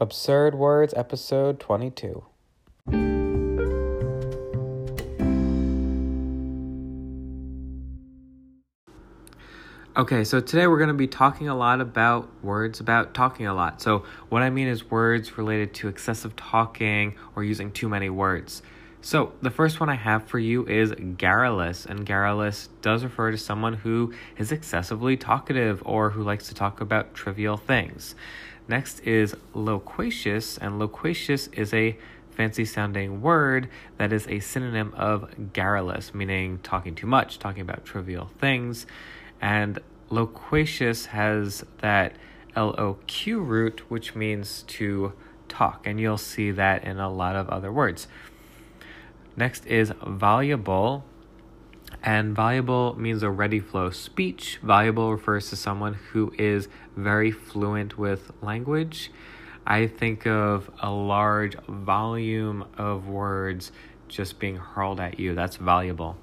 Absurd Words, episode 22. Okay, so today we're going to be talking a lot about words about talking a lot. So, what I mean is words related to excessive talking or using too many words. So, the first one I have for you is garrulous, and garrulous does refer to someone who is excessively talkative or who likes to talk about trivial things. Next is loquacious, and loquacious is a fancy sounding word that is a synonym of garrulous, meaning talking too much, talking about trivial things. And loquacious has that LOQ root, which means to talk, and you'll see that in a lot of other words. Next is voluble, and voluble means a ready flow speech. Voluble refers to someone who is very fluent with language. I think of a large volume of words just being hurled at you. That's voluble.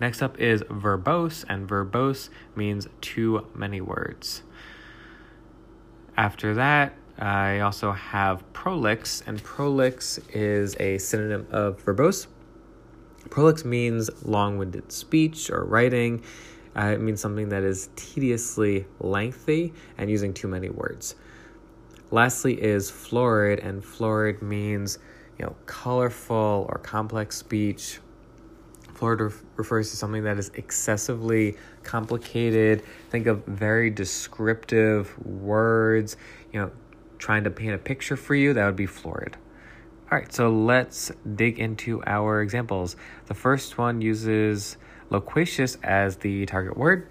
Next up is verbose, and verbose means too many words. After that, I also have prolix, and prolix is a synonym of verbose. Prolix means long winded speech or writing. Uh, it means something that is tediously lengthy and using too many words. Lastly, is florid, and florid means you know colorful or complex speech, Florid refers to something that is excessively complicated. Think of very descriptive words, you know, trying to paint a picture for you. That would be florid. All right, so let's dig into our examples. The first one uses loquacious as the target word.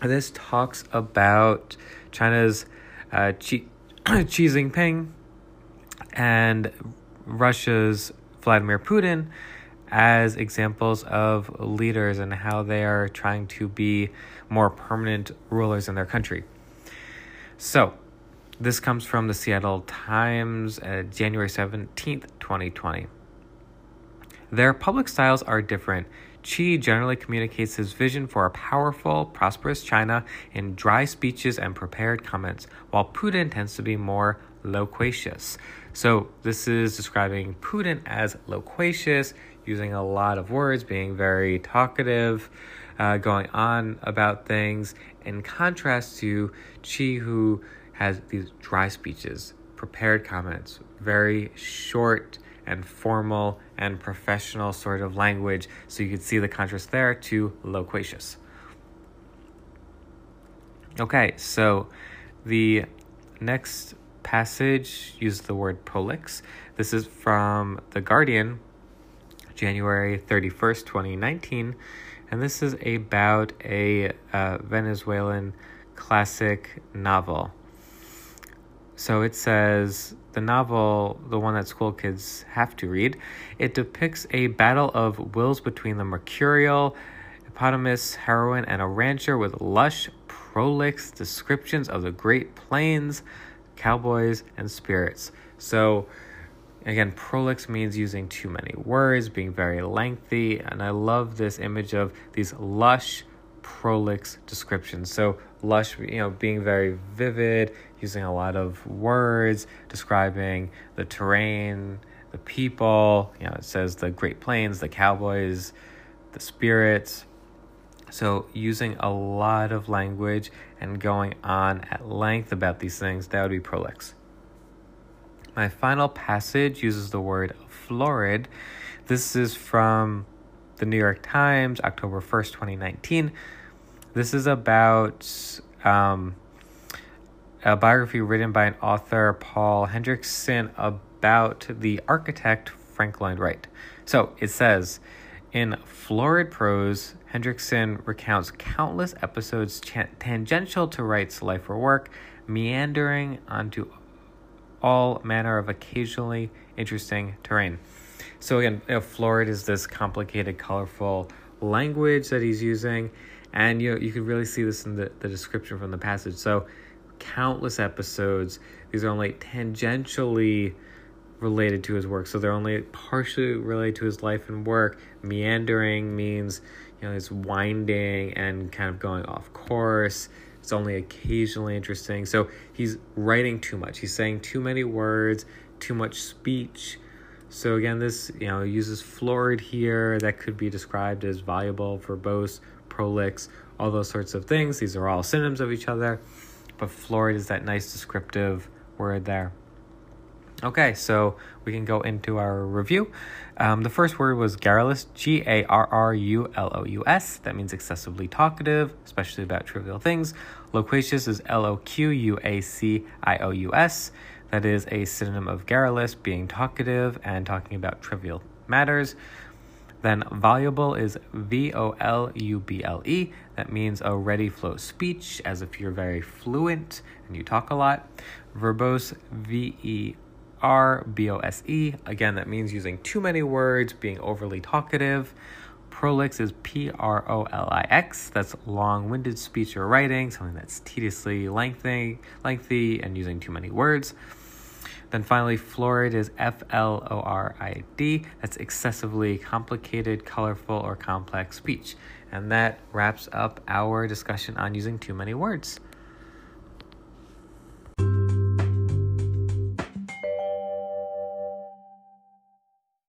This talks about China's uh, Xi, Xi Jinping and Russia's Vladimir Putin as examples of leaders and how they are trying to be more permanent rulers in their country. So, this comes from the Seattle Times, uh, January 17th, 2020. Their public styles are different. Xi generally communicates his vision for a powerful, prosperous China in dry speeches and prepared comments, while Putin tends to be more loquacious. So, this is describing Putin as loquacious, using a lot of words, being very talkative, uh, going on about things, in contrast to Xi, who has these dry speeches, prepared comments, very short and formal and professional sort of language. So you can see the contrast there to loquacious. Okay, so the next passage uses the word prolix. This is from The Guardian, January 31st, 2019. And this is about a uh, Venezuelan classic novel. So it says the novel, the one that school kids have to read, it depicts a battle of wills between the mercurial eponymous heroine and a rancher with lush, prolix descriptions of the Great Plains, cowboys, and spirits. So Again, prolix means using too many words, being very lengthy, and I love this image of these lush, prolix descriptions. So, lush, you know, being very vivid, using a lot of words, describing the terrain, the people. You know, it says the Great Plains, the cowboys, the spirits. So, using a lot of language and going on at length about these things, that would be prolix. My final passage uses the word florid. This is from the New York Times, October 1st, 2019. This is about um, a biography written by an author, Paul Hendrickson, about the architect Frank Lloyd Wright. So it says, in florid prose, Hendrickson recounts countless episodes tangential to Wright's life or work, meandering onto all manner of occasionally interesting terrain. So again, you know, florid is this complicated, colorful language that he's using, and you know, you can really see this in the, the description from the passage. So countless episodes. These are only tangentially related to his work, so they're only partially related to his life and work. Meandering means you know, it's winding and kind of going off course. It's only occasionally interesting. So he's writing too much. He's saying too many words, too much speech. So again, this you know uses florid here. That could be described as voluble, verbose, prolix, all those sorts of things. These are all synonyms of each other, but florid is that nice descriptive word there. Okay, so we can go into our review. Um, the first word was garrulous, G A R R U L O U S. That means excessively talkative, especially about trivial things. Loquacious is L O Q U A C I O U S. That is a synonym of garrulous, being talkative and talking about trivial matters. Then voluble is V O L U B L E. That means a ready flow speech, as if you're very fluent and you talk a lot. Verbose, V E R B O S E. Again, that means using too many words, being overly talkative. Prolix is P R O L I X. That's long winded speech or writing, something that's tediously lengthy, lengthy and using too many words. Then finally, florid is F L O R I D. That's excessively complicated, colorful, or complex speech. And that wraps up our discussion on using too many words.